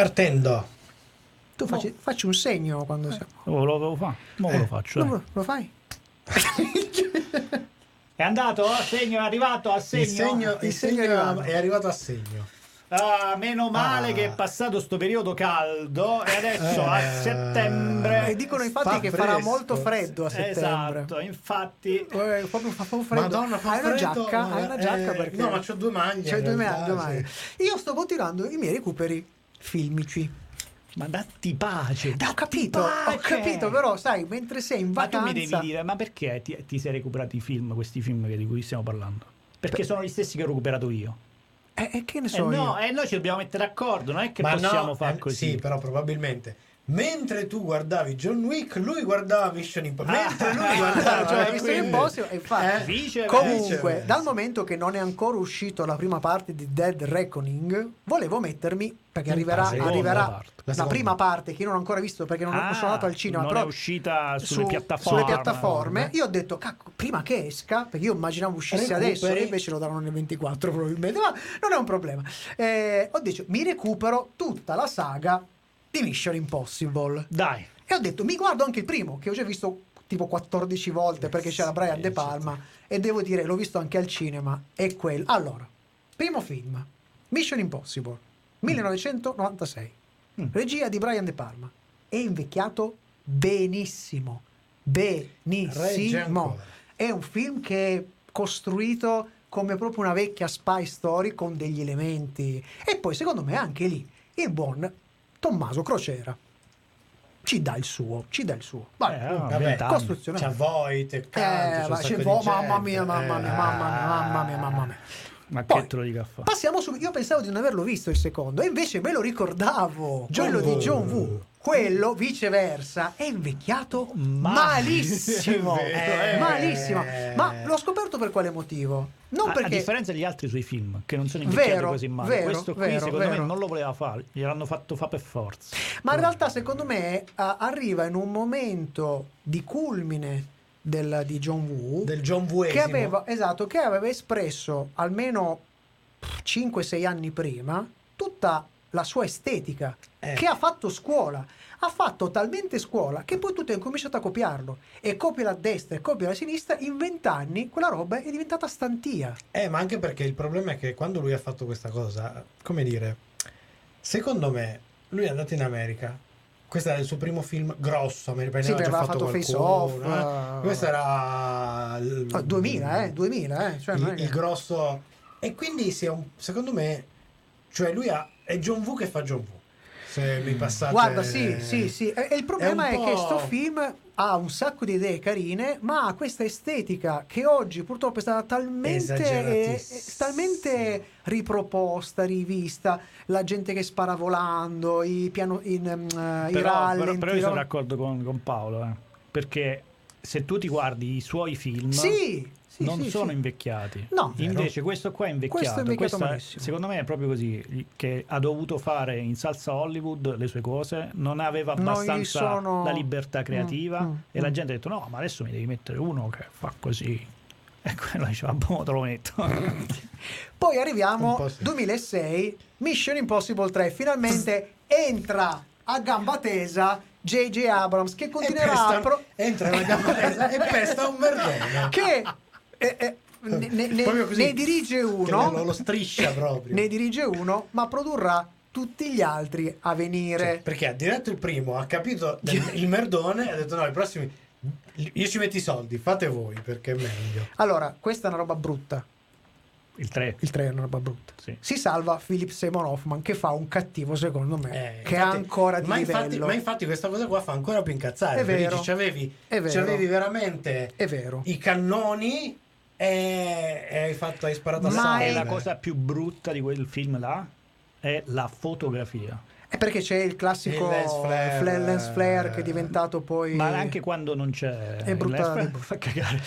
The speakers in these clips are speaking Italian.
Partendo. Tu facci, facci un segno quando siamo. Oh, lo devo fare. Mo Eh, lo faccio. Lo, dai. lo fai? È andato? A segno, è arrivato a segno. Il segno, il Il segno segno è arrivato. è arrivato a segno. Ah, meno male Ah. che è passato sto periodo caldo e adesso a Eh. settembre. E dicono infatti Fa che farà fresco. molto freddo a settembre. Esatto, infatti. Eh, proprio fa proprio freddo. Madonna, fa hai una freddo, giacca? ma- Hai una giacca eh, perché no, ma c'ho due maglie, due, due maglie. Io sto continuando i miei recuperi filmici. Ma datti pace. Eh, ho capito, pace. ho capito, però sai, mentre sei in Ma tu vacanza mi devi dire, ma perché ti, ti sei recuperato i film, questi film di cui stiamo parlando? Perché sono gli stessi che ho recuperato io. Eh, eh, che ne Eh so io? no, e noi ci dobbiamo mettere d'accordo, non è che Ma possiamo no, fare eh, così. Sì, però probabilmente. Mentre tu guardavi John Wick, lui guardava Mission Impossible. Ah, Mentre lui guardava cioè, Mission Impossible, e infatti, Eh? Comunque, dal momento che non è ancora uscito la prima parte di Dead Reckoning, volevo mettermi perché arriverà, la arriverà parte. la, La prima parte che io non ho ancora visto perché non, non Ah, sono andato al cinema. non però è uscita sulle su- piattaforme. sulle piattaforme. Io ho detto, cacco, prima che esca, perché io immaginavo uscisse Recuperi. adesso, e invece lo daranno nel 24 probabilmente, ma non è un problema. Eh, ho detto, mi recupero tutta la saga di Mission Impossible. Dai. E ho detto, mi guardo anche il primo, che ho già visto tipo 14 volte perché c'era Brian De Palma. E devo dire, l'ho visto anche al cinema. È quello. Allora, primo film, Mission Impossible, 1996. Mm. Regia di Brian De Palma. È invecchiato benissimo. Benissimo. È un film che è costruito come proprio una vecchia spy story con degli elementi. E poi, secondo me, anche lì il buon Tommaso Crocera ci dà il suo, ci dà il suo. Vabbè, Eh, comunque, vabbè, costruzione. c'ha Void, Eh, va, c'è vo- mamma mia, mamma mia, mamma mia, mamma mia, mamma mia. Ma Poi, che te lo dica a fare? Passiamo subito. Io pensavo di non averlo visto il secondo, e invece me lo ricordavo. Quello di Oh. John Woo. Quello, viceversa, è invecchiato Ma- malissimo. Vero, Eh, eh. malissimo. Ma l'ho scoperto per quale motivo? Non A- A, perché. differenza degli altri suoi film, che non sono invecchiati Vero, così male, vero, questo qui vero, secondo vero. me non lo voleva fare, gliel'hanno fatto fa per forza. Ma in realtà, secondo me, a- arriva in un momento di culmine del- di John Woo. Del John Woo che aveva, esatto, che aveva espresso almeno 5-6 anni prima tutta la sua estetica, Eh. che ha fatto scuola. Ha fatto talmente scuola che poi tutti hanno cominciato a copiarlo. E copia a destra e copia a sinistra. In vent'anni quella roba è diventata stantia. Eh, ma anche perché il problema è che quando lui ha fatto questa cosa, come dire, secondo me, lui è andato in America. Questo era il suo primo film grosso, americano. Sì, aveva aveva fatto Face Off, eh. Questo era il, Ah, 2000, eh? 2000, eh? Cioè, il, il grosso. E quindi un- secondo me, cioè lui ha, è John Woo che fa John Woo. Se mi passate. Guarda, sì, sì, sì. E, e il problema È è, che po'- sto film ha un sacco di idee carine, ma ha questa estetica che oggi purtroppo è stata talmente, è, è talmente riproposta, rivista, la gente che spara volando, i, piano, in, um, eh, i Però, rallenti. però, però io sono no? d'accordo con, con Paolo, eh, perché se tu ti guardi i suoi film Sì, sì, non sì, sono sì. invecchiati. No. Invece questo qua è invecchiato. Questo è invecchiato malissimo. secondo me è proprio così, che ha dovuto fare in salsa Hollywood le sue cose, non aveva abbastanza sono- la libertà creativa Mm, mm, e la mm. gente ha detto no, ma adesso mi devi mettere uno che fa così. E quello diceva, boh, te lo metto. Poi arriviamo Un po' sì. 2006, Mission Impossible 3, finalmente entra a gamba tesa J.J. Abrams che continuerà a... pro- entra una gamba tesa e pesta un merdone. che eh, eh, ne, ne- così. ne dirige uno, lo, lo striscia proprio. ne dirige uno, ma produrrà tutti gli altri a venire. Cioè, perché ha diretto il primo, ha capito del- il merdone e ha detto no, i prossimi io ci metto i soldi, fate voi perché è meglio. Allora, questa è una roba brutta. Il 3. Il 3 è una roba brutta. Sì. Si salva Philip Seymour Hoffman che fa un cattivo secondo me, Eh, che infatti- ha ancora di ma livello. infatti, ma infatti questa cosa qua fa ancora più incazzare. È perché vero. dici, c'avevi, È vero. c'avevi veramente È vero. i cannoni e, e hai fatto hai sparato a Ma. E la cosa più brutta di quel film là è la fotografia. È perché c'è il classico Il lens flare, fla- lens flare che è diventato poi... Ma anche quando non c'è È il brutta- lens fa cagare.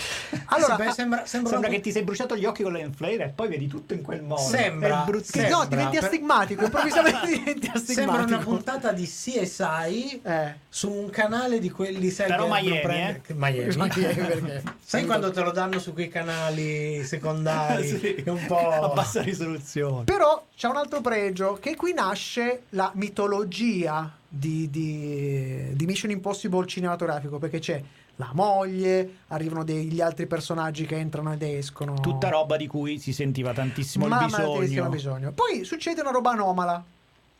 Allora, Sì, beh, sembra, sembra, Sembra che ti sei bruciato gli occhi con le flare e poi vedi tutto in quel modo. Sembra- È. Che Sembra, no, diventi per- astigmatico, improvvisamente diventi astigmatico. sembra una puntata di CSI Eh. su un canale di quelli sai Però Miami, prende- eh. Miami. Miami, sai quando te lo danno su quei canali secondari Sì, un po' a bassa risoluzione. Però c'è un altro pregio che qui nasce la mitologia di, di- di Mission Impossible cinematografico perché c'è la moglie, arrivano degli altri personaggi che entrano ed escono. Tutta roba di cui si sentiva tantissimo Ma- il bisogno. bisogno. Poi succede una roba anomala.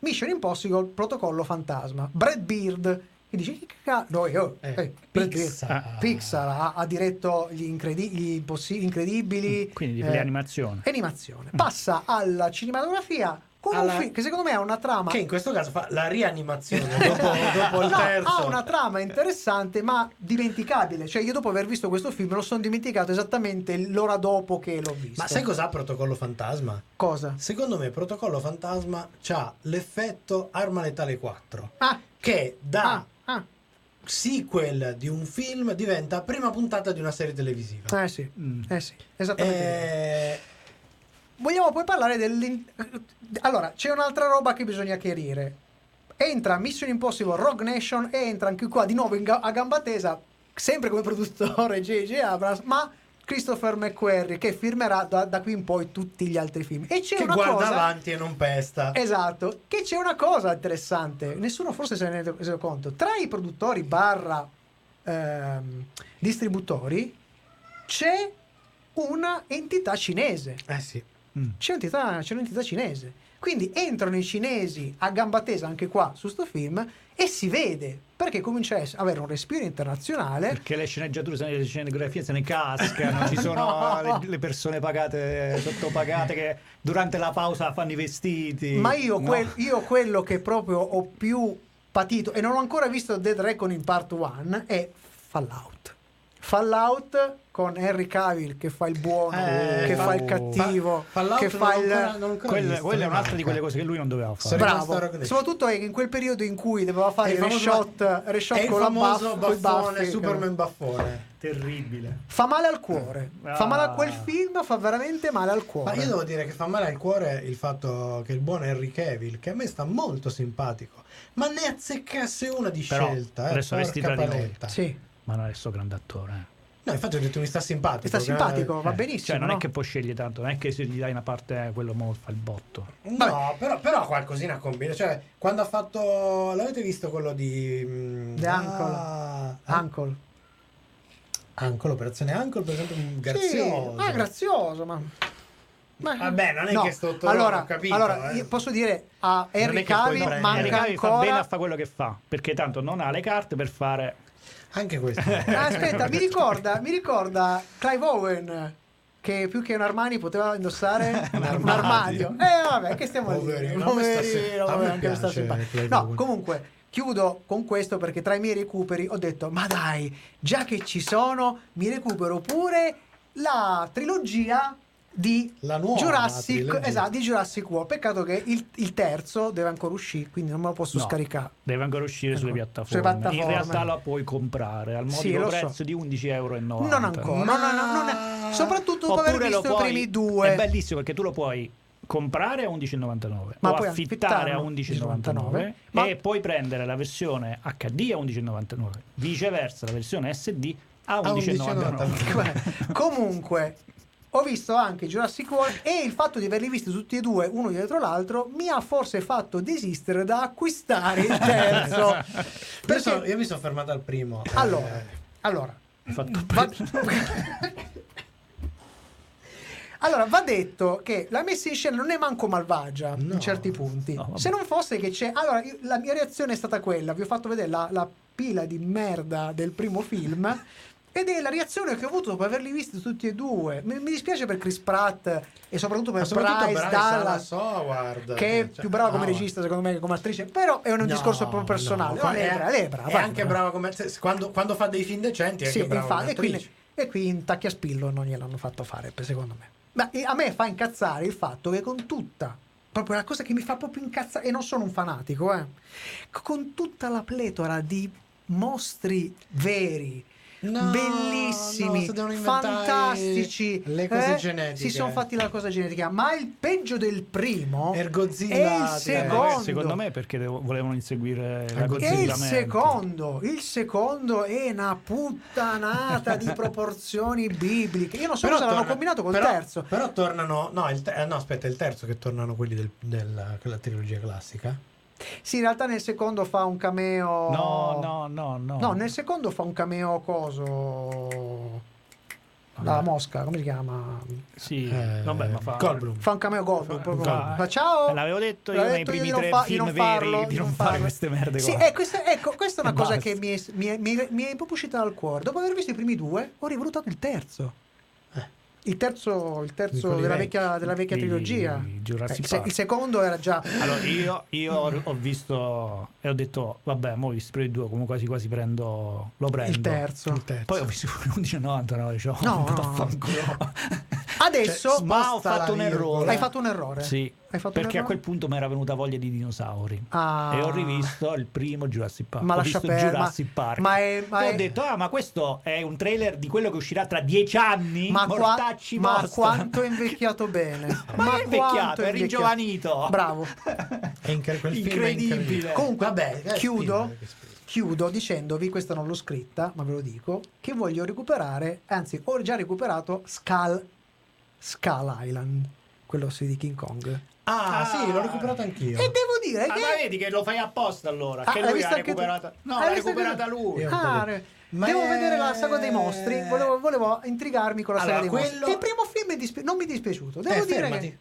Mission Impossible, protocollo fantasma. Brad Beard che dice che cazzo, no, io- Eh, eh. Pixar. Pixar ha, ha diretto gli, incredi- gli impossi- incredibili Quindi eh, le animazioni. animazione. Passa alla cinematografia con Alla- un film che secondo me ha una trama Che in questo caso fa la rianimazione dopo, dopo il No, terzo. ha una trama interessante ma dimenticabile. Cioè, io dopo aver visto questo film lo sono dimenticato esattamente l'ora dopo che l'ho visto. Ma sai cos'ha Protocollo Fantasma? cosa? Secondo me Protocollo Fantasma ha l'effetto Arma Letale 4, Ah, che da ah, ah. sequel di un film diventa prima puntata di una serie televisiva. Eh sì, Mm. eh sì, esattamente. Eh, Vogliamo poi parlare del... Allora, c'è un'altra roba che bisogna chiarire. Entra Mission Impossible Rogue Nation e entra anche qua di nuovo ga- a gamba tesa, sempre come produttore J.J. Abrams, ma Christopher McQuarrie che firmerà da, da qui in poi tutti gli altri film. E c'è che una guarda cosa... avanti e non pesta. Esatto, che c'è una cosa interessante, nessuno forse se ne è reso conto, tra i produttori barra ehm, distributori c'è una entità cinese, Eh sì. Mm. c'è, un'entità, c'è un'entità cinese, quindi entrano i cinesi a gamba tesa anche qua su sto film e si vede perché comincia a ess- avere un respiro internazionale. Perché le sceneggiature, le scenografie se ne cascano, ci sono le, le persone pagate, sottopagate che durante la pausa fanno i vestiti. Ma io, No. quel- io quello che proprio ho più patito e non ho ancora visto Dead Reckoning Part 1 è Fallout. Fallout con Henry Cavill che fa il buono, Eh, che fa il cattivo, Fa- che fa il... ancora- non ancora Quella, visto, quella è un'altra di quelle cose che lui non doveva fare. Bravo, soprattutto in quel periodo in cui doveva fare il reshot, reshot con la famoso buff, baffone, baffi, Superman baffone. Terribile. Fa male al cuore. Fa male a quel Ah. film, fa veramente male al Ma cuore. io devo dire che fa male al cuore il fatto che il buon Henry Cavill, che a me sta molto simpatico, ma ne azzeccasse una di Però, scelta. Eh, adesso tra di noi. Sì, Ma non è sto grande attore. eh. No, infatti ho detto mi sta simpatico. sta che- simpatico, va Eh, benissimo. Cioè, non no? è che puoi scegliere tanto, non è che se gli dai una parte, eh, quello mo fa il botto. No, però, però qualcosina combina. Cioè, quando ha fatto. L'avete visto quello di. mm, The Uncle. Ah, Uncle. Uncle, operazione Uncle, per esempio, Sì, grazioso. ah, grazioso, ma... ma- Vabbè, non è No, che sto allora, ho capito, allora eh. io posso dire a Henry Cavill manca Henry Cavill fa bene ancora a fare quello che fa, perché tanto non ha le carte per fare... Anche questo. Ah, aspetta mi ricorda mi ricorda Clive Owen che più che un Armani poteva indossare un armadio. armadio eh vabbè che stiamo a dire Poverino, a si- Poverino, vabbè, anche sta simpatico. No Owen. comunque chiudo con questo perché tra i miei recuperi ho detto ma dai già che ci sono mi recupero pure la trilogia di La nuova Jurassic, trilogia. esatto, di Jurassic World. Peccato che il, il terzo deve ancora uscire, quindi non me lo posso No, scaricare. Deve ancora uscire sulle Ecco, piattaforme. sulle piattaforme. In realtà la puoi comprare al Sì, modico lo so. prezzo di 11,90 euro. Non ancora, Ma- non- non- non è- soprattutto dopo aver visto puoi, i primi due. È bellissimo perché tu lo puoi comprare a 11,99 Ma o puoi affittare a affittarlo 11,99 ma- e poi prendere la versione HD a 11,99 viceversa la versione SD a A 11,99 Comunque, ho visto anche Jurassic World e il fatto di averli visti tutti e due, uno dietro l'altro, mi ha forse fatto desistere da acquistare il terzo. Io, Perché- sono- io mi sono fermato al primo. eh. Allora, allora, Hai fatto va... allora, va detto che la messa in scena non è manco malvagia No. in certi punti. No. Se non fosse che c'è... Allora, io- la mia reazione è stata quella, vi ho fatto vedere la, la pila di merda del primo film. Ed è la reazione che ho avuto dopo averli visti tutti e due. Mi, mi dispiace per Chris Pratt e soprattutto per soprattutto Bryce Bryce Dallas, Howard, che è cioè, più brava come regista, secondo me, che come attrice. Però è un No, discorso proprio personale. no, No, lei, è brava, lei è brava. È anche brava. come quando, quando fa dei film decenti è Sì, anche brava infatti, e, quindi, e qui in Tacchiaspillo non gliel'hanno fatto fare, secondo me. Ma a me fa incazzare il fatto che con tutta, proprio la cosa che mi fa proprio incazzare, e non sono un fanatico, eh, con tutta la pletora di mostri veri, No, bellissimi, no, fantastici, le cose eh, genetiche. Si sono fatti la cosa genetica, ma il peggio del primo Er Godzilla, è il secondo. secondo me perché devo- volevano inseguire il secondo, il secondo è una puttanata di proporzioni bibliche. Io non so Però cosa l'hanno combinato col però- terzo. Però tornano. No, il te- eh, no, aspetta, il terzo che tornano quelli del- della quella trilogia classica. Sì, in realtà nel secondo fa un cameo. No, no, no, no. No, nel secondo fa un cameo coso. La mosca, come si chiama? Sì, Eh, vabbè, ma fa... Goldblum. Fa un cameo Goldblum. Fa- proprio. fa- Fa, ciao! L'avevo detto io L'avevo nei detto primi di non tre fa- di film non veri farlo, di non fare farlo. queste merde Sì, eh, questa, ecco, questa è una cosa basta. che mi è, mi, è, mi, è, mi è proprio uscita dal cuore. Dopo aver visto i primi due, ho rivalutato il terzo. Il terzo, il Di terzo della vecchi. vecchia, della vecchia Di trilogia. Jurassic Eh, il, se- il secondo era già. Allora, io, io ho- ho visto e ho detto, vabbè, mo ho visto i due, comunque quasi quasi prendo, lo prendo. il terzo. Il terzo. Poi ho visto pure 11,99, cioè, No, no. Adesso Cioè, ma ho fatto un errore. hai fatto un errore. Sì, perché a quel punto mi era venuta voglia di dinosauri. Ah. E ho rivisto il primo Jurassic Park. Ma ho visto perdere, Jurassic ma- Park. ma è- ma e è- ho detto, ah, ma questo è un trailer di quello che uscirà tra dieci anni? Ma, qua- Mortacci ma vostra. quanto è invecchiato bene. Ma è invecchiato, è invecchiato. ringiovanito. Bravo. È incre- quel film è Incredibile. incredibile. Comunque, Vabbè, che chiudo, chiudo dicendovi, questa non l'ho scritta, ma ve lo dico, che voglio recuperare, anzi ho già recuperato Skull, Skull Island, quello sì di King Kong. Ah, Ah. sì, l'ho recuperato anch'io. E devo dire Ah, che... ma vedi che lo fai apposta allora? Ah, che lui l'ha anche tu? recuperata. No, Hai l'ha recuperata tu? lui. Ah, Ma devo è- vedere la saga dei mostri, volevo, volevo intrigarmi con la saga Allora, dei mostri. quello- Il primo film dispi- non mi è dispiaciuto, devo Eh, dire fermati. che...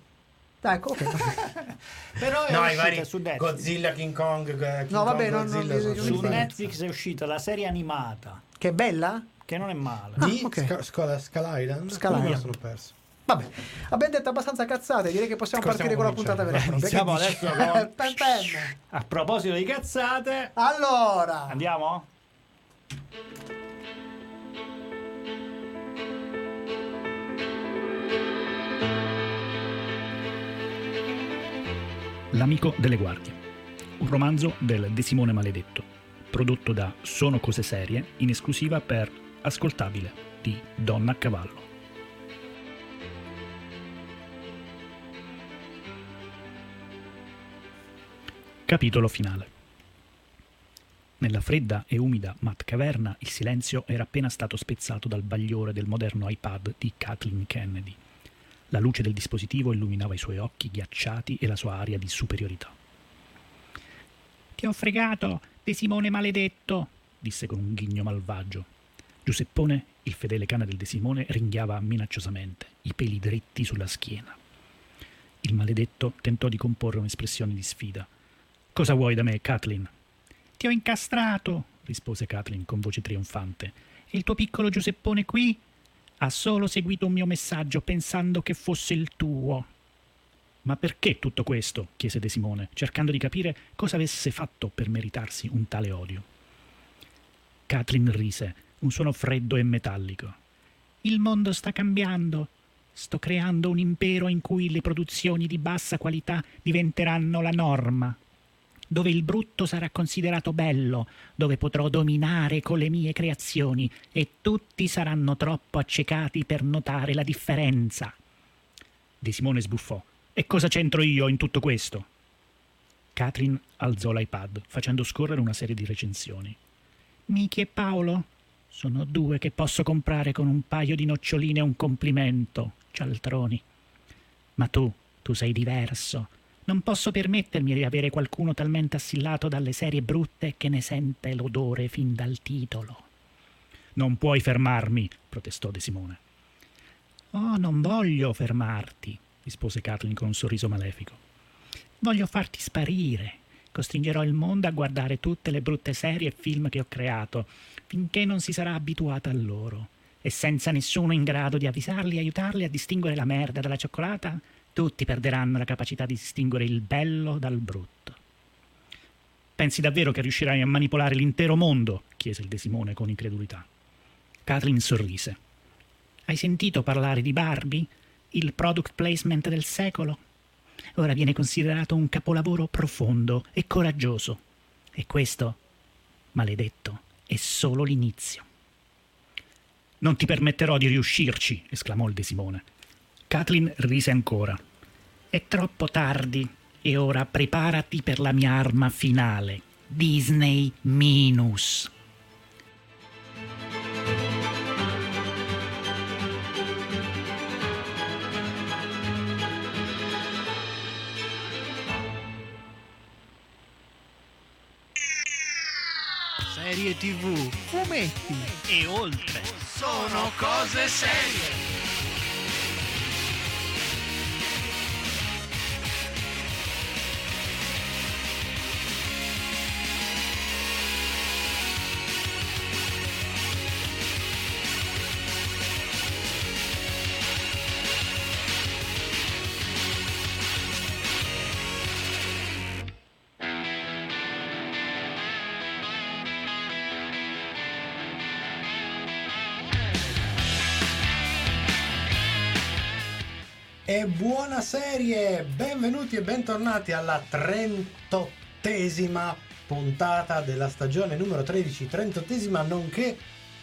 Dai, ecco, ok. Però è No, uscita vari su Netflix. Godzilla, King Kong, eh, King No, vabbè, Kong, non- non Su Netflix è uscita la serie animata, che è bella? che non è male. Di Ah, ok. Sca- Scola- Skull Island. Lo Island. sono perso. Vabbè, abbiamo detto abbastanza cazzate, direi che possiamo Possiamo partire con la puntata vera. Iniziamo adesso con-. A proposito di cazzate, Allora, andiamo? L'amico delle guardie, un romanzo del De Simone Maledetto, prodotto da Sono cose serie in esclusiva per Ascoltabile di Donna a Cavallo. Capitolo finale. Nella fredda e umida mat caverna il silenzio era appena stato spezzato dal bagliore del moderno iPad di Kathleen Kennedy. La luce del dispositivo illuminava i suoi occhi ghiacciati e la sua aria di superiorità. Ti ho fregato, De Simone maledetto, disse con un ghigno malvagio. Giuseppone, il fedele cane del De Simone, ringhiava minacciosamente, i peli dritti sulla schiena. Il maledetto tentò di comporre un'espressione di sfida. Cosa vuoi da me, Kathleen? Ti ho incastrato, rispose Kathleen con voce trionfante. E il tuo piccolo Giuseppone qui? Ha solo seguito un mio messaggio pensando che fosse il tuo. Ma perché tutto questo? chiese De Simone, cercando di capire cosa avesse fatto per meritarsi un tale odio. Kathleen rise, un suono freddo e metallico. Il mondo sta cambiando. Sto creando un impero in cui le produzioni di bassa qualità diventeranno la norma, dove il brutto sarà considerato bello, dove potrò dominare con le mie creazioni e tutti saranno troppo accecati per notare la differenza. De Simone sbuffò. E cosa c'entro io in tutto questo? Catherine alzò l'iPad, facendo scorrere una serie di recensioni. Miki e Paolo? Sono due che posso comprare con un paio di noccioline e un complimento, cialtroni. Ma tu, tu sei diverso. Non posso permettermi di avere qualcuno talmente assillato dalle serie brutte che ne sente l'odore fin dal titolo. Non puoi fermarmi, protestò De Simone. Oh, non voglio fermarti, rispose Kathleen con un sorriso malefico. Voglio farti sparire. Costringerò il mondo a guardare tutte le brutte serie e film che ho creato, finché non si sarà abituata a loro. E senza nessuno in grado di avvisarli e aiutarli a distinguere la merda dalla cioccolata, tutti perderanno la capacità di distinguere il bello dal brutto. Pensi davvero che riuscirai a manipolare l'intero mondo? chiese il De Simone con incredulità. Kathleen sorrise. Hai sentito parlare di Barbie? Il product placement del secolo? Ora viene considerato un capolavoro profondo e coraggioso. E questo, maledetto, è solo l'inizio. Non ti permetterò di riuscirci, esclamò il De Simone. Kathleen rise ancora. È troppo tardi e ora preparati per la mia arma finale, Disney Minus. serie tv Fumetti. e oltre. Sono cose serie. Buona serie, benvenuti e bentornati alla 38esima puntata della stagione numero 13, 38esima nonché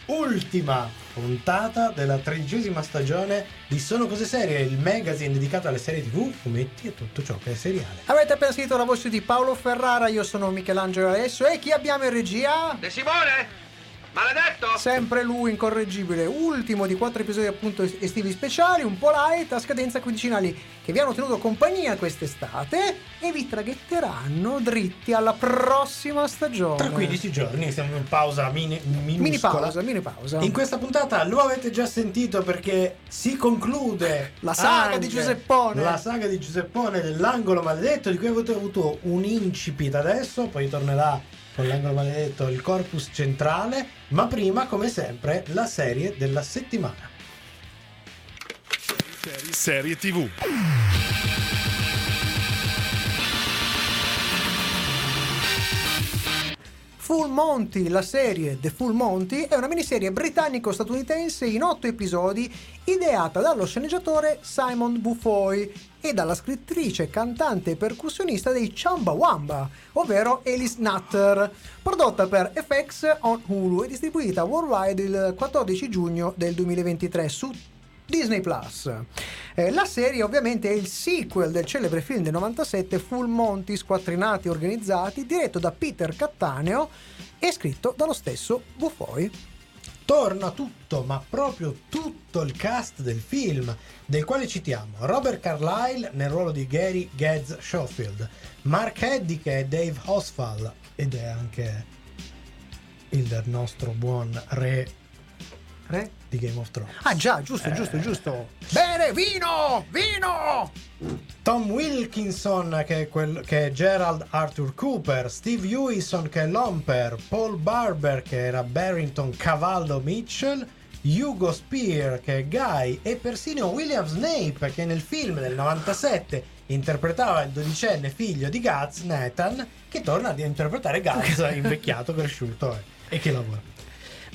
ultima puntata della tredicesima stagione di Sono Cose Serie, il magazine dedicato alle serie tv, fumetti e tutto ciò che è seriale. Avete appena sentito la voce di Paolo Ferrara, io sono Michelangelo Alesso e chi abbiamo in regia? De Simone? Maledetto! Sempre lui, incorreggibile, ultimo di quattro episodi appunto estivi speciali, un po' light, a scadenza quindicinali, che vi hanno tenuto compagnia quest'estate e vi traghetteranno dritti alla prossima stagione. Tra 15 giorni siamo in pausa mini, Mini minuscola. pausa, mini pausa. In questa puntata lo avete già sentito perché si conclude La saga anche di Giuseppone. La saga di Giuseppone dell'angolo maledetto di cui avete avuto un incipit adesso, poi tornerà con l'angolo maledetto il corpus centrale, ma prima come sempre la serie della settimana. Serie TV. Full Monty, la serie The Full Monty, è una miniserie britannico-statunitense in otto episodi ideata dallo sceneggiatore Simon Buffoy e dalla scrittrice, cantante e percussionista dei Chumbawamba, ovvero Alice Nutter, prodotta per FX on Hulu e distribuita worldwide il 14 giugno del 2023 su Disney Plus. Eh, la serie ovviamente è il sequel del celebre film del 97 Full Monty Squattrinati Organizzati, diretto da Peter Cattaneo e scritto dallo stesso Buffoy. Torna tutto, ma proprio tutto il cast del film, del quale citiamo Robert Carlyle nel ruolo di Gary Geddes Schofield, Mark Eddy che è Dave Oswald ed è anche il nostro buon re Re? di Game of Thrones. Ah già, giusto, giusto, giusto. Bene, vino, vino! Tom Wilkinson che è, quel- che è Gerald Arthur Cooper, Steve Hewison che è Lomper, Paul Barber che era Barrington Cavallo Mitchell, Hugo Spear che è Guy e persino William Snape che nel film del 97 interpretava il dodicenne figlio di Guts, Nathan, che torna ad interpretare Guts invecchiato, cresciuto e- e che lavora.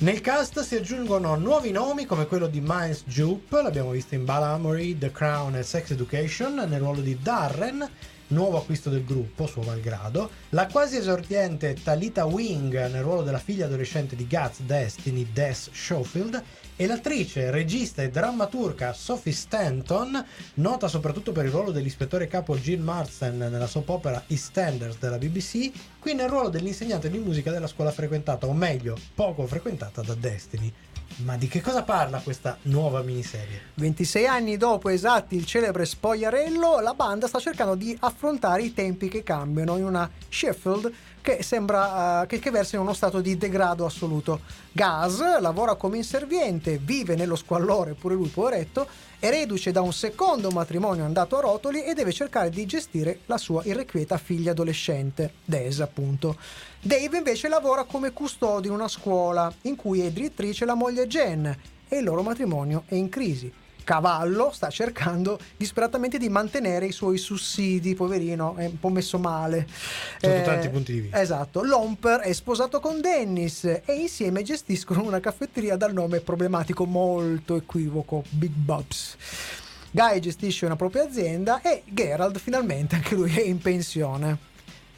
Nel cast si aggiungono nuovi nomi come quello di Miles Jupe, l'abbiamo visto in Balamory, The Crown e Sex Education, nel ruolo di Darren, nuovo acquisto del gruppo, suo malgrado, la quasi esordiente Talita Wing nel ruolo della figlia adolescente di Guts Destiny, Des Schofield, e l'attrice, regista e drammaturga Sophie Stanton, nota soprattutto per il ruolo dell'ispettore capo Jill Marsden nella soap opera EastEnders della BBC, qui nel ruolo dell'insegnante di musica della scuola frequentata, o meglio, poco frequentata da Destiny. Ma di che cosa parla questa nuova miniserie? 26 anni dopo esatti il celebre spogliarello, la banda sta cercando di affrontare i tempi che cambiano in una Sheffield che sembra eh, che, che versa in uno stato di degrado assoluto. Gaz lavora come inserviente, vive nello squallore, pure lui poveretto, è reduce da un secondo matrimonio andato a rotoli e deve cercare di gestire la sua irrequieta figlia adolescente, Des appunto. Dave invece lavora come custode in una scuola in cui è direttrice la moglie Jen e il loro matrimonio è in crisi. Cavallo sta cercando disperatamente di mantenere i suoi sussidi, poverino, è un po' messo male. Sotto tanti punti di vista. Esatto, Lomper è sposato con Dennis e insieme gestiscono una caffetteria dal nome problematico molto equivoco, Big Bobs. Guy gestisce una propria azienda e Gerald finalmente anche lui è in pensione.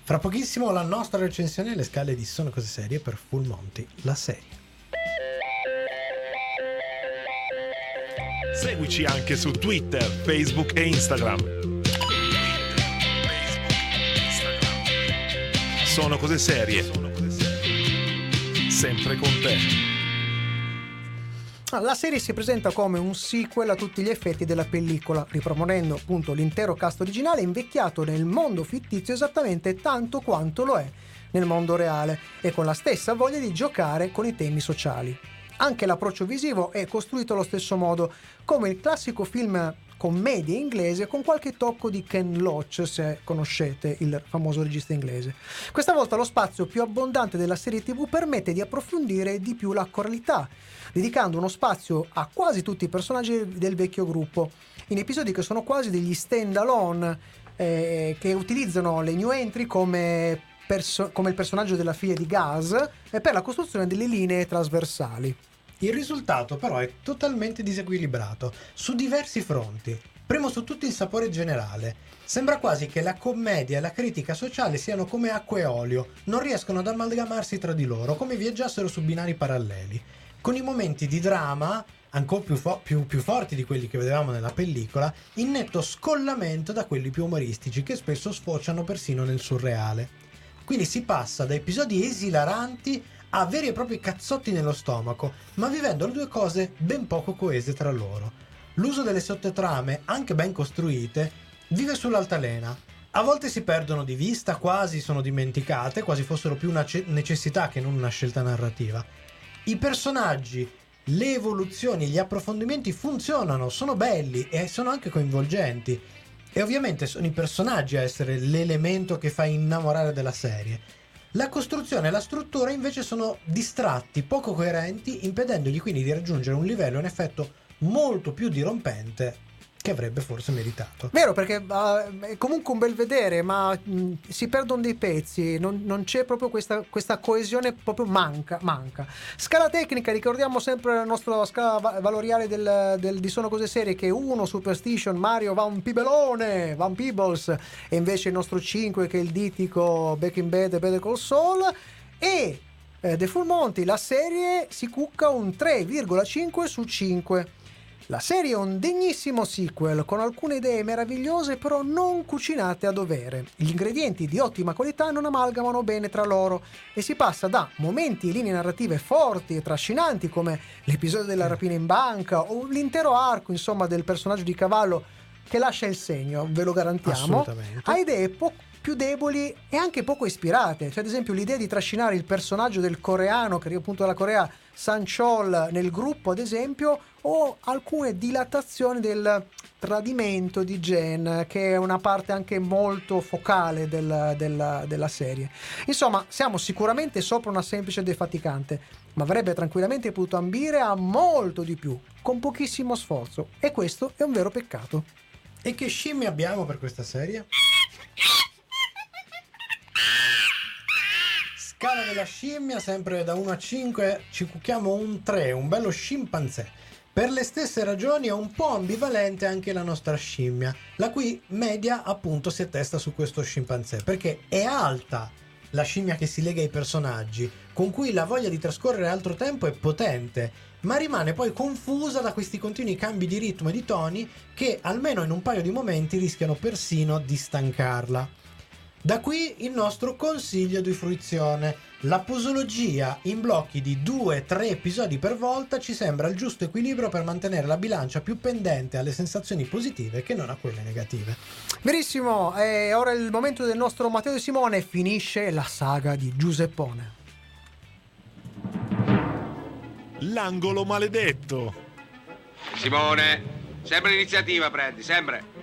Fra pochissimo la nostra recensione alle scale di Sono cose serie per Full Monty, la serie. Seguici anche su Twitter, Facebook e Instagram. Sono cose serie. Sempre con te. La serie si presenta come un sequel a tutti gli effetti della pellicola, riproponendo appunto l'intero cast originale invecchiato nel mondo fittizio esattamente tanto quanto lo è nel mondo reale e con la stessa voglia di giocare con i temi sociali. Anche l'approccio visivo è costruito allo stesso modo, come il classico film commedia inglese con qualche tocco di Ken Loach, se conoscete il famoso regista inglese. Questa volta lo spazio più abbondante della serie TV permette di approfondire di più la coralità, dedicando uno spazio a quasi tutti i personaggi del vecchio gruppo, in episodi che sono quasi degli stand-alone eh, che utilizzano le new entry come, perso- come il personaggio della figlia di Gaz e per la costruzione delle linee trasversali. Il risultato però è totalmente disequilibrato su diversi fronti. Primo su tutto il sapore generale. Sembra quasi che la commedia e la critica sociale siano come acqua e olio, non riescono ad amalgamarsi tra di loro, come viaggiassero su binari paralleli. Con i momenti di drama, ancora più, fo- più- più forti di quelli che vedevamo nella pellicola, in netto scollamento da quelli più umoristici, che spesso sfociano persino nel surreale. Quindi si passa da episodi esilaranti a veri e propri cazzotti nello stomaco, ma vivendo le due cose ben poco coese tra loro. L'uso delle sottotrame, anche ben costruite, vive sull'altalena. A volte si perdono di vista, quasi sono dimenticate, quasi fossero più una ce- necessità che non una scelta narrativa. I personaggi, le evoluzioni, gli approfondimenti funzionano, sono belli e sono anche coinvolgenti. E ovviamente sono i personaggi a essere l'elemento che fa innamorare della serie. La costruzione e la struttura invece sono distratti, poco coerenti, impedendogli quindi di raggiungere un livello un effetto molto più dirompente che avrebbe forse meritato. Vero, perché uh, è comunque un bel vedere, ma mh, si perdono dei pezzi, non, non c'è proprio questa, questa, coesione, proprio manca, manca. Scala tecnica, ricordiamo sempre la nostra scala valoriale del, del, di Sono Cose Serie, che è 1 Superstition, Mario Van Pibelone, Van Peebles, e invece il nostro 5 che è il ditico Back in Bed e Better Call Saul, e eh, The Full Monty, la serie si cucca un 3,5 su 5. La serie è un degnissimo sequel con alcune idee meravigliose però non cucinate a dovere. Gli ingredienti di ottima qualità non amalgamano bene tra loro e si passa da momenti e linee narrative forti e trascinanti come l'episodio della rapina in banca o l'intero arco insomma del personaggio di cavallo che lascia il segno, ve lo garantiamo, a idee po- più deboli e anche poco ispirate. Cioè, ad esempio, l'idea di trascinare il personaggio del coreano, che arriva appunto dalla Corea, San Chol, nel gruppo, ad esempio, o alcune dilatazioni del tradimento di Jen, che è una parte anche molto focale del, del, della serie. Insomma, siamo sicuramente sopra una semplice defaticante, ma avrebbe tranquillamente potuto ambire a molto di più, con pochissimo sforzo, e questo è un vero peccato. E che scimmie abbiamo per questa serie? Scala della scimmia, sempre da 1 a 5, ci cucchiamo un 3, un bello scimpanzé. Per le stesse ragioni è un po' ambivalente anche la nostra scimmia, la cui media appunto si attesta su questo scimpanzé, perché è alta la scimmia che si lega ai personaggi, con cui la voglia di trascorrere altro tempo è potente, ma rimane poi confusa da questi continui cambi di ritmo e di toni che almeno in un paio di momenti rischiano persino di stancarla. Da qui il nostro consiglio di fruizione. La posologia in blocchi di 2-3 episodi per volta ci sembra il giusto equilibrio per mantenere la bilancia più pendente alle sensazioni positive che non a quelle negative. Verissimo, e ora è il momento del nostro Matteo De Simone, finisce la saga di Giuseppone. L'angolo maledetto. Simone, sempre l'iniziativa prendi, sempre.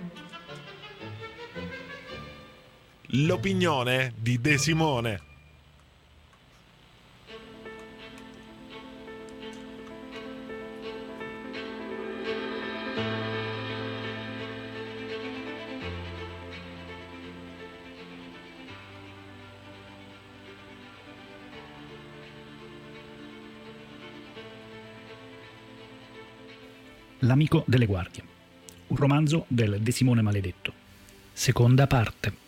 L'opinione di De Simone. L'amico delle guardie. Un romanzo del De Simone Maledetto. Seconda parte.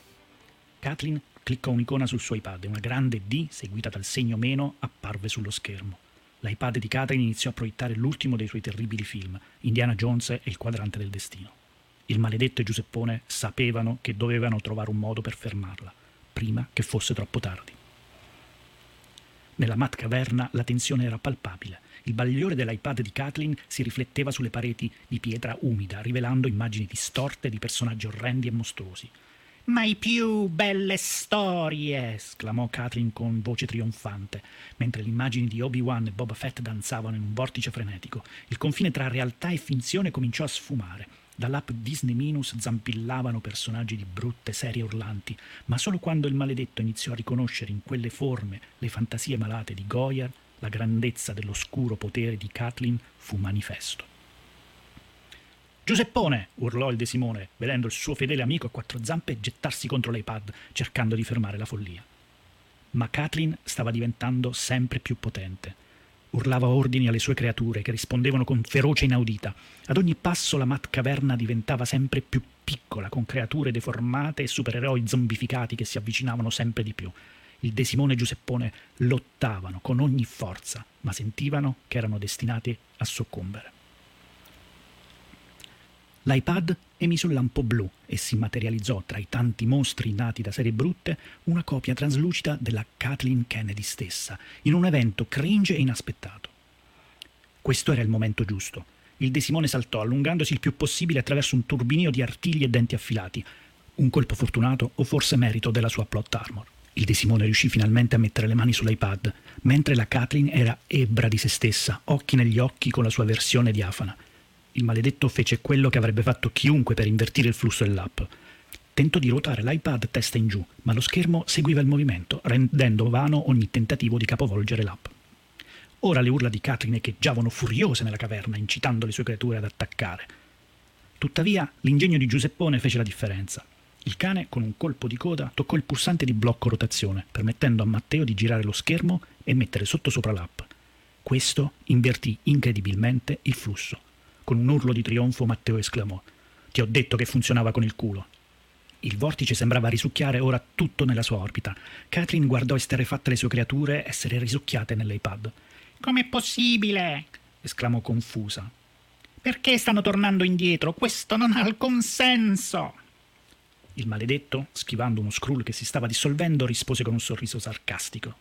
Kathleen cliccò un'icona sul suo iPad e una grande D, seguita dal segno meno, apparve sullo schermo. L'iPad di Kathleen iniziò a proiettare l'ultimo dei suoi terribili film, Indiana Jones e il quadrante del destino. Il maledetto e Giuseppone sapevano che dovevano trovare un modo per fermarla, prima che fosse troppo tardi. Nella mat caverna la tensione era palpabile. Il bagliore dell'iPad di Kathleen si rifletteva sulle pareti di pietra umida, rivelando immagini distorte di personaggi orrendi e mostruosi. Mai più belle storie! esclamò Kathleen con voce trionfante, mentre le immagini di Obi-Wan e Boba Fett danzavano in un vortice frenetico. Il confine tra realtà e finzione cominciò a sfumare. Dall'app Disney Minus zampillavano personaggi di brutte serie urlanti, ma solo quando il maledetto iniziò a riconoscere in quelle forme le fantasie malate di Goyer, la grandezza dell'oscuro potere di Kathleen fu manifesto. Giuseppone! urlò il De Simone, vedendo il suo fedele amico a quattro zampe gettarsi contro l'iPad, cercando di fermare la follia. Ma Kathleen stava diventando sempre più potente. Urlava ordini alle sue creature, che rispondevano con ferocia inaudita. Ad ogni passo la mat caverna diventava sempre più piccola, con creature deformate e supereroi zombificati che si avvicinavano sempre di più. Il De Simone e Giuseppone lottavano con ogni forza, ma sentivano che erano destinati a soccombere. L'iPad emise un lampo blu e si materializzò tra i tanti mostri nati da serie brutte una copia traslucida della Kathleen Kennedy stessa, in un evento cringe e inaspettato. Questo era il momento giusto. Il De Simone saltò, allungandosi il più possibile attraverso un turbinio di artigli e denti affilati. Un colpo fortunato o forse merito della sua plot armor. Il De Simone riuscì finalmente a mettere le mani sull'iPad, mentre la Kathleen era ebbra di se stessa, occhi negli occhi con la sua versione diafana. Il maledetto fece quello che avrebbe fatto chiunque per invertire il flusso dell'app. Tentò di ruotare l'iPad testa in giù, ma lo schermo seguiva il movimento, rendendo vano ogni tentativo di capovolgere l'app. Ora le urla di Kathleen echeggiavano furiose nella caverna, incitando le sue creature ad attaccare. Tuttavia, l'ingegno di Giuseppone fece la differenza. Il cane, con un colpo di coda, toccò il pulsante di blocco rotazione, permettendo a Matteo di girare lo schermo e mettere sotto sopra l'app. Questo invertì incredibilmente il flusso. Con un urlo di trionfo Matteo esclamò Ti ho detto che funzionava con il culo. Il vortice sembrava risucchiare ora tutto nella sua orbita. Catherine guardò esterrefatte le sue creature essere risucchiate nell'iPad. Com'è possibile? esclamò confusa. Perché stanno tornando indietro? Questo non ha alcun senso. Il maledetto, schivando uno scroll che si stava dissolvendo, rispose con un sorriso sarcastico.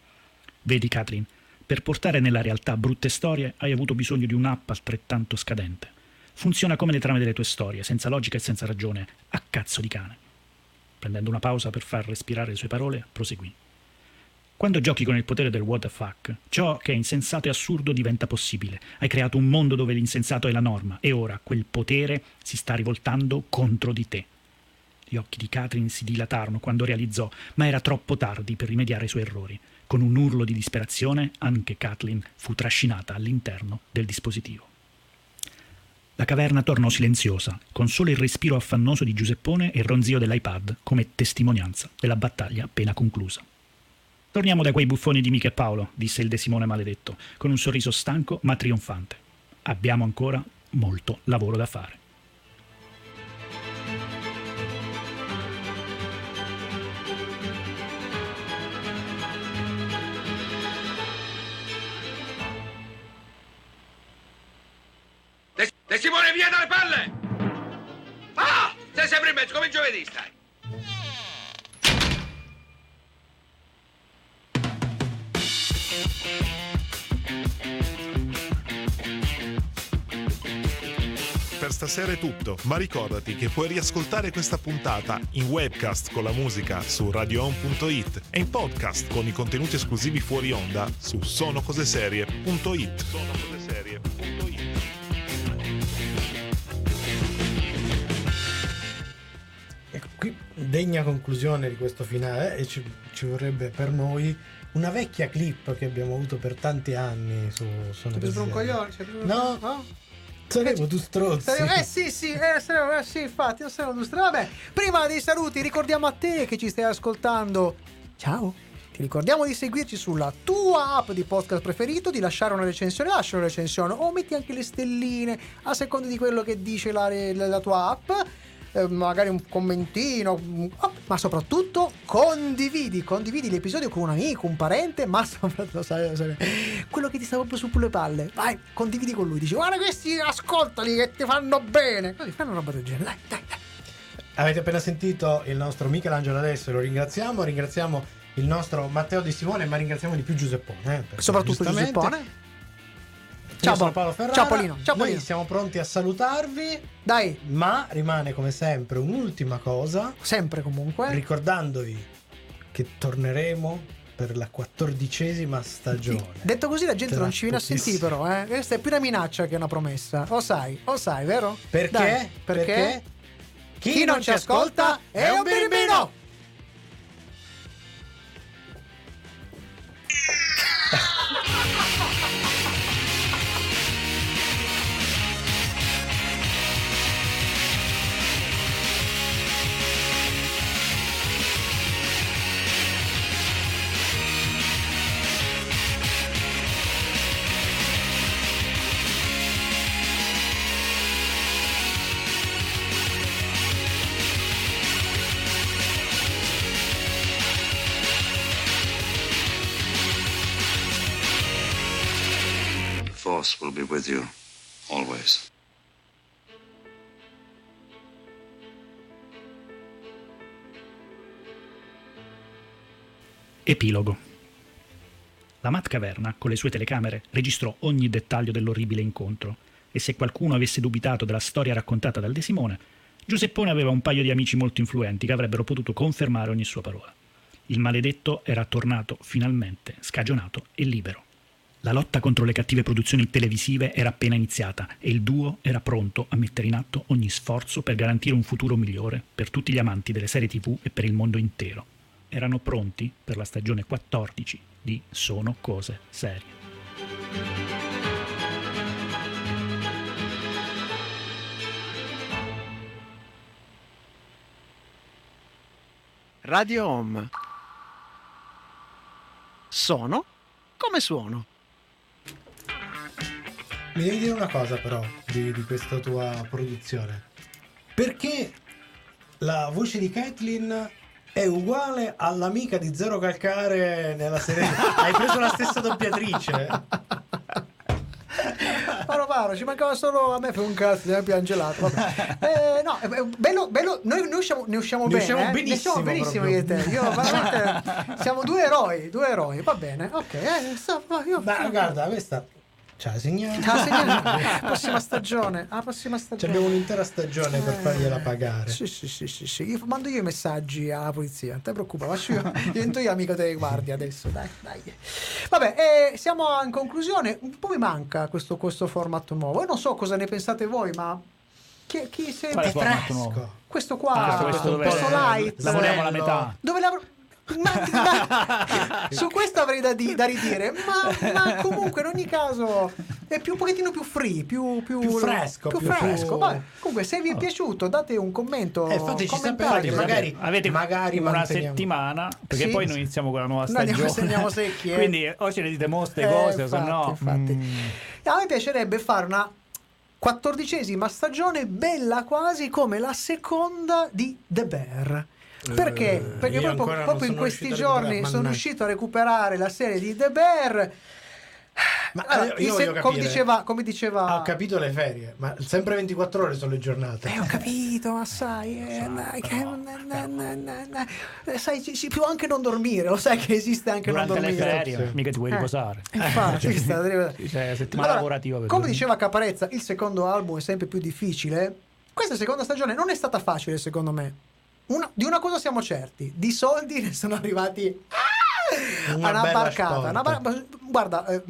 Vedi, Catherine, per portare nella realtà brutte storie hai avuto bisogno di un'app altrettanto scadente. Funziona come le trame delle tue storie, senza logica e senza ragione, a cazzo di cane. Prendendo una pausa per far respirare le sue parole, proseguì. Quando giochi con il potere del what the fuck, ciò che è insensato e assurdo diventa possibile. Hai creato un mondo dove l'insensato è la norma e ora quel potere si sta rivoltando contro di te. Gli occhi di Catherine si dilatarono quando realizzò, ma era troppo tardi per rimediare ai suoi errori. Con un urlo di disperazione, anche Kathleen fu trascinata all'interno del dispositivo. La caverna tornò silenziosa, con solo il respiro affannoso di Giuseppone e il ronzio dell'iPad come testimonianza della battaglia appena conclusa. Torniamo da quei buffoni di Mica e Paolo, disse il De Simone maledetto, con un sorriso stanco ma trionfante. Abbiamo ancora molto lavoro da fare. De, De Simone, via dalle palle! Ah! Sei sempre in mezzo, come giovedì stai. Per stasera è tutto, ma ricordati che puoi riascoltare questa puntata in webcast con la musica su radioon.it e in podcast con i contenuti esclusivi fuori onda su sonocoseserie.it. Sonocoseserie.it. degna conclusione di questo finale e ci, ci vorrebbe per noi una vecchia clip che abbiamo avuto per tanti anni su Sono per un coglione? No. no? Saremo tu strozzi. Saremo- Eh sì, sì, eh, saremo- eh, sì, infatti, non saremo due strade. Vabbè, prima dei saluti, ricordiamo a te che ci stai ascoltando. Ciao. Ti ricordiamo di seguirci sulla tua app di podcast preferito, di lasciare una recensione, lascia una recensione o metti anche le stelline a seconda di quello che dice la, la tua app. Eh, magari un commentino, oh, ma soprattutto condividi, condividi l'episodio con un amico, un parente, ma soprattutto sai, sai, quello che ti sta proprio sulle palle. Vai, condividi con lui, dici guarda questi ascoltali che ti fanno bene. Così fanno una roba del genere. Dai, dai, dai. Avete appena sentito il nostro Michelangelo adesso, lo ringraziamo, ringraziamo il nostro Matteo Di Simone, ma ringraziamo di più Giuseppone. eh, Soprattutto Giuseppone. Io sono Paolo Ferrara. Ciao Paolino. Ciao Noi Paolino. siamo pronti a salutarvi, Dai, ma rimane come sempre un'ultima cosa, sempre comunque. ricordandovi che torneremo per la quattordicesima stagione. Detto così la gente Tra non ci viene a sentire però, eh. Questa è più una minaccia che una promessa. O sai, o sai, vero? Perché? Dai, perché? Chi non ci ascolta è un birimbino! The with you always. Epilogo. La Matt Caverna, con le sue telecamere, registrò ogni dettaglio dell'orribile incontro e se qualcuno avesse dubitato della storia raccontata dal De Simone, Giuseppone aveva un paio di amici molto influenti che avrebbero potuto confermare ogni sua parola. Il maledetto era tornato finalmente scagionato e libero. La lotta contro le cattive produzioni televisive era appena iniziata e il duo era pronto a mettere in atto ogni sforzo per garantire un futuro migliore per tutti gli amanti delle serie TV e per il mondo intero. Erano pronti per la stagione 14 di Sono cose serie. Radio Home. Sono come suono. Mi devi dire una cosa però di, di questa tua produzione. Perché la voce di Kathleen è uguale all'amica di Zero Calcare nella serie? Hai preso la stessa doppiatrice? Paro paro, ci mancava solo a me per un cazzo, mi ha. Vabbè. Eh, no, è bello, bello, noi ne usciamo, ne usciamo Ne bene. usciamo eh. benissimo Ne usciamo benissimo io e te. Io veramente siamo due eroi, due eroi. Va bene, ok. Eh, sta- io, Ma guarda, questa ce la segniamo. Ah, segna- prossima stagione, la prossima Ci stagione. abbiamo un'intera stagione per fargliela pagare. Sì, sì, sì, sì, sì. Io mando io i messaggi alla polizia, non ti preoccupare, faccio io, divento io amico delle guardie adesso, dai, dai. Vabbè, eh, siamo in conclusione, un po' mi manca questo, questo formato nuovo. Io non so cosa ne pensate voi, ma chi, chi se... Quale fresco. Questo qua, Ah, questo dove questo light, lavoriamo la Bello. metà. dove l'avrò... Ma, ma- su questo avrei da, di- da ridire, ma, ma comunque in ogni caso è più un pochettino più free, più, più, Più fresco, più più- fresco. più- Vabbè, comunque, se vi è piaciuto, date un commento. Eh, fateci sapere commentate. che magari, Avete magari una manteniamo- settimana perché Sì. poi noi iniziamo con la nuova Noi andiamo- stagione. secchi, eh. Quindi o ce ne dite molte Eh, cose o se infatti, no. infatti. mm, A me piacerebbe fare una quattordicesima stagione bella quasi come la seconda di The Bear. Perché? Perché io proprio, proprio in questi giorni sono mannaggia. riuscito a recuperare la serie di The Bear. Ma Allora, eh, se- come diceva, come diceva Ah, ho capito le ferie, ma sempre 24 ore sono le giornate. Eh, ho capito, ma sai, eh, na- na- na- eh, sai, si, si può anche non dormire, lo sai che esiste anche durante non le dormire. ferie, Sì. mica ti vuoi Eh, riposare. infatti, Cioè, questa deve- cioè, settimana Allora, lavorativa come dormire. diceva Caparezza, il secondo album è sempre più difficile. Questa seconda stagione non è stata facile, secondo me. Una- di una cosa siamo certi: di soldi ne sono arrivati ah, Una a una barcata. una bar- guarda, eh,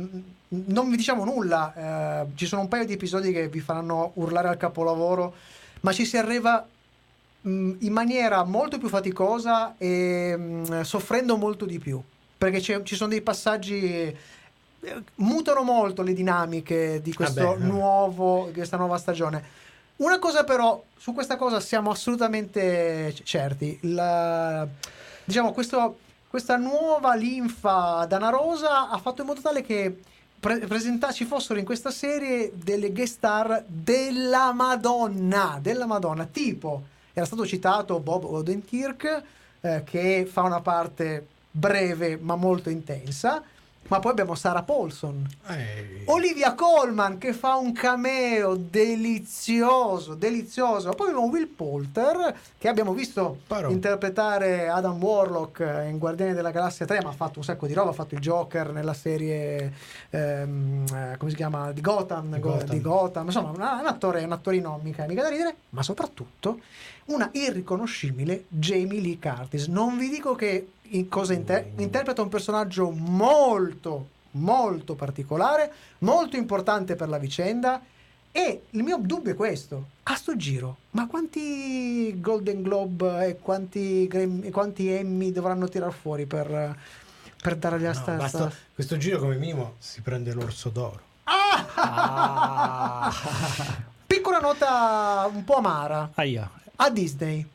non vi diciamo nulla. eh, ci sono un paio di episodi che vi faranno urlare al capolavoro, ma ci si arriva mh, in maniera molto più faticosa e mh, soffrendo molto di più. Perché ci sono dei passaggi. eh, Mutano molto le dinamiche di questo Vabbè, vabbè. nuovo, di questa nuova stagione. Una cosa però, su questa cosa siamo assolutamente certi. La- diciamo, questo- questa nuova linfa danarosa ha fatto in modo tale che pre- presenta- ci fossero in questa serie delle guest star della Madonna, della Madonna, tipo era stato citato Bob Odenkirk eh, che fa una parte breve ma molto intensa Ma poi abbiamo Sarah Paulson. Eh, Olivia Colman che fa un cameo delizioso, delizioso. Poi abbiamo Will Poulter che abbiamo visto Però. interpretare Adam Warlock in Guardiani della Galassia 3, ma ha fatto un sacco di roba, ha fatto il Joker nella serie ehm, eh, come si chiama? di Gotham, Di Go- Gotham. di Gotham. Insomma, una- un attore, un attorino mica, mica da ridere, ma soprattutto una irriconoscibile Jamie Lee Curtis. Non vi dico che in cosa inter- interpreta un personaggio molto, molto particolare, molto importante per la vicenda. E il mio dubbio è questo: a sto giro, ma quanti Golden Globe e quanti, e quanti Emmy dovranno tirar fuori per, per dargli la no, basta- questo giro come minimo si prende l'orso d'oro. Ah. Piccola nota un po' amara Aia, a Disney.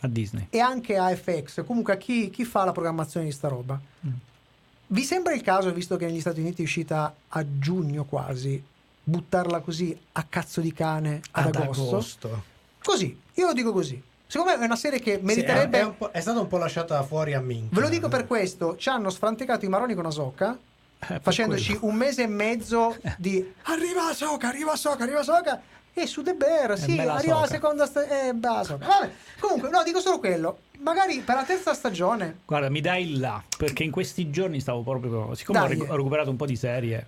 A Disney. e anche a FX, comunque a chi, chi fa la programmazione di sta roba. Vi sembra il caso, visto che negli Stati Uniti è uscita a giugno quasi, buttarla così a cazzo di cane ad, agosto? Così, io lo dico così. Secondo me è una serie che meriterebbe... Sì, è, è è stata un po' lasciata fuori a minchia. Ve lo dico per questo, ci hanno sfrantecato i maroni con Ahsoka, Eh, facendoci quello. un mese e mezzo di arriva Ahsoka, arriva Ahsoka, arriva Ahsoka e su The Bear, sì, arriva la seconda stagione, eh, Ahsoka. Vabbè, comunque, no, dico solo quello, magari per la terza stagione Guarda, mi dai il là, perché in questi giorni stavo proprio... Siccome ho, recu- ho recuperato un po' di serie,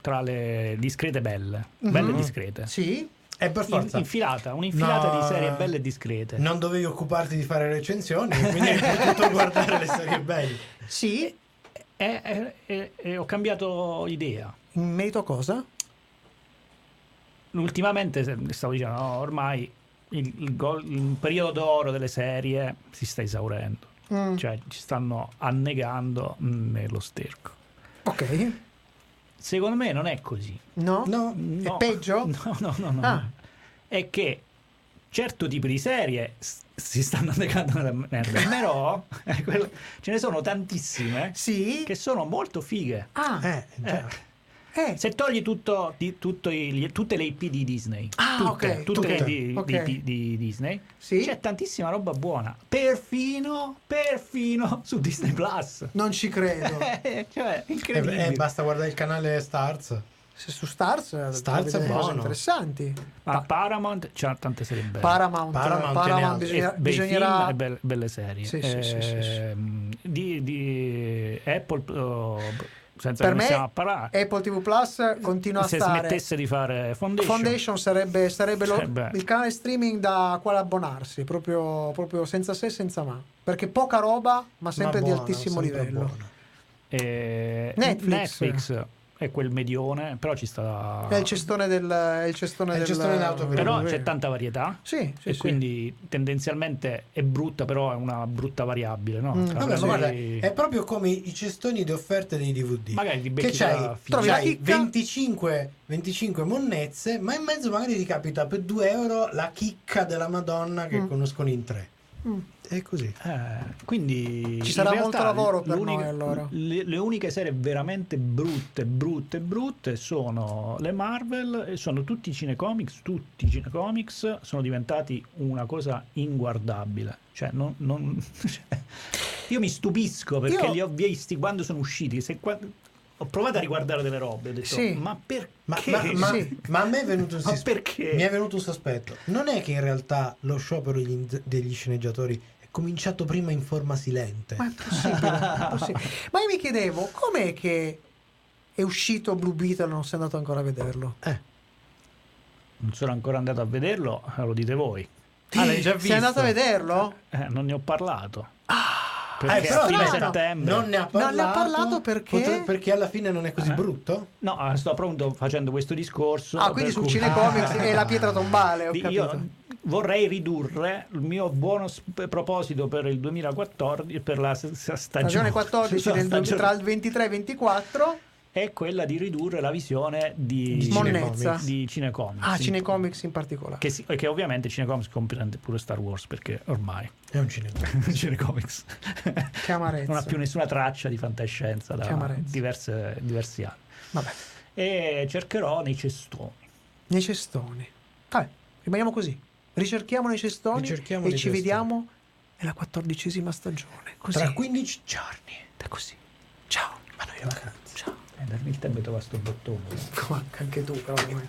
tra le discrete belle, belle e Mhm. discrete. Sì, E per In- forza. infilata, un'infilata No, di serie belle e discrete. Non dovevi occuparti di fare recensioni, quindi hai potuto guardare le serie belle. sì, E, e- e- e ho cambiato idea. in merito a cosa? Ultimamente stavo dicendo, no, ormai il, il gol- il periodo d'oro delle serie si sta esaurendo. Mm, Cioè ci stanno annegando nello sterco. ok, Secondo me non è così. no? No, No. È peggio? No, no, no, no. Ah. È che certo tipo di serie si stanno annegando nella merda, però eh, quello- ce ne sono tantissime Sì? che sono molto fighe. Ah, Eh. Eh, eh, Se togli tutto, di- tutto i- tutte le IP di Disney, Ah, tutte, ok, tutte tutte. di, Ok. di- di- di Disney, Sì? c'è tantissima roba buona, perfino, perfino su Disney Plus. non ci credo. Eh, cioè, Eh, incredibile. eh, basta guardare il canale Stars. Se su Stars, eh, Stars è delle cose buono. interessanti. Ma Paramount c'ha tante serie belle. Paramount, Paramount Paramount, bisogna- E bei bisognerà... film e belle, belle serie. Sì, sì, sì, sì, sì. Ehm, Di, di Apple, oh, senza Per me a Apple TV Plus continua a se stare... smettesse di fare Foundation, Foundation sarebbe, sarebbe lo- Sarebbe- il canale streaming da quale abbonarsi, proprio, proprio senza se e senza ma. Perché poca roba, ma sempre Ma di buona, altissimo sempre livello. buona. eh, Netflix. Netflix è quel medione, però ci sta... È il cestone del... È il cestone, È il del- cestone d'autovelivolo. Però del- c'è tanta varietà. Sì, sì, e sì. quindi tendenzialmente è brutta, però è una brutta variabile, no? Mm. Cioè, Vabbè, guarda, è proprio come i cestoni di offerte dei DVD. Magari ti che becchi c'hai, Trovi la c'hai chicca? 25, 25 monnezze, ma in mezzo magari ti capita per 2 euro la chicca della Madonna che Mm. conoscono in tre. Mm. È così. Eh, quindi Ci sarà realtà molto lavoro per noi, allora. Le, le uniche serie veramente brutte, brutte, brutte sono le Marvel e sono tutti i cinecomics. Tutti i cinecomics sono diventati una cosa inguardabile. Cioè, non, non- cioè, io mi stupisco perché Io- li ho visti quando sono usciti. Se qua- ho provato a riguardare delle robe, ho detto, Sì. ma perché? Ma, ma- ma- Sì. ma a me è venuto un Ma sis- perché? Mi è venuto un sospetto. Non è che in realtà lo sciopero degli, degli sceneggiatori è cominciato prima in forma silente. Ma è possibile, è possibile. Ma io mi chiedevo, com'è che è uscito Blue Beetle e non sei andato ancora a vederlo? Non sono ancora andato a vederlo, eh, lo dite voi. Ah, l'hai già Sei visto? andato a vederlo? Eh, non ne ho parlato. Eh, perché però a fine aspetta, settembre non ne ha parlato, Non ne ha parlato perché? Potre- perché alla fine non è così Eh? brutto? No, eh, sto appunto facendo questo discorso. Ah, quindi per su cui- Cinecomics Ah. è la pietra tombale, ho Di- capito. Io vorrei ridurre il mio buono sp- proposito per il 2014, per la s- s- stagione, Stagione 14 la del- stagione- tra il 23 e il 24. È quella di ridurre la visione di, Di Monnezza. di Cinecomics. Ah. Cinecomics in particolare. Che, si- che ovviamente Cinecomics comprende pure Star Wars perché ormai È un cinema. Cinecomics Che amarezza. non ha più nessuna traccia di fantascienza da diverse- diversi anni. Vabbè, E cercherò nei cestoni. nei cestoni. Vabbè, rimaniamo così. Ricerchiamo nei cestoni Ricerchiamo e nei ci cestoni. vediamo nella quattordigesima stagione. Così. Tra 15 giorni. Da così. Ciao. Ma noi che vacanze. Ciao. Eh, darmi il tempo e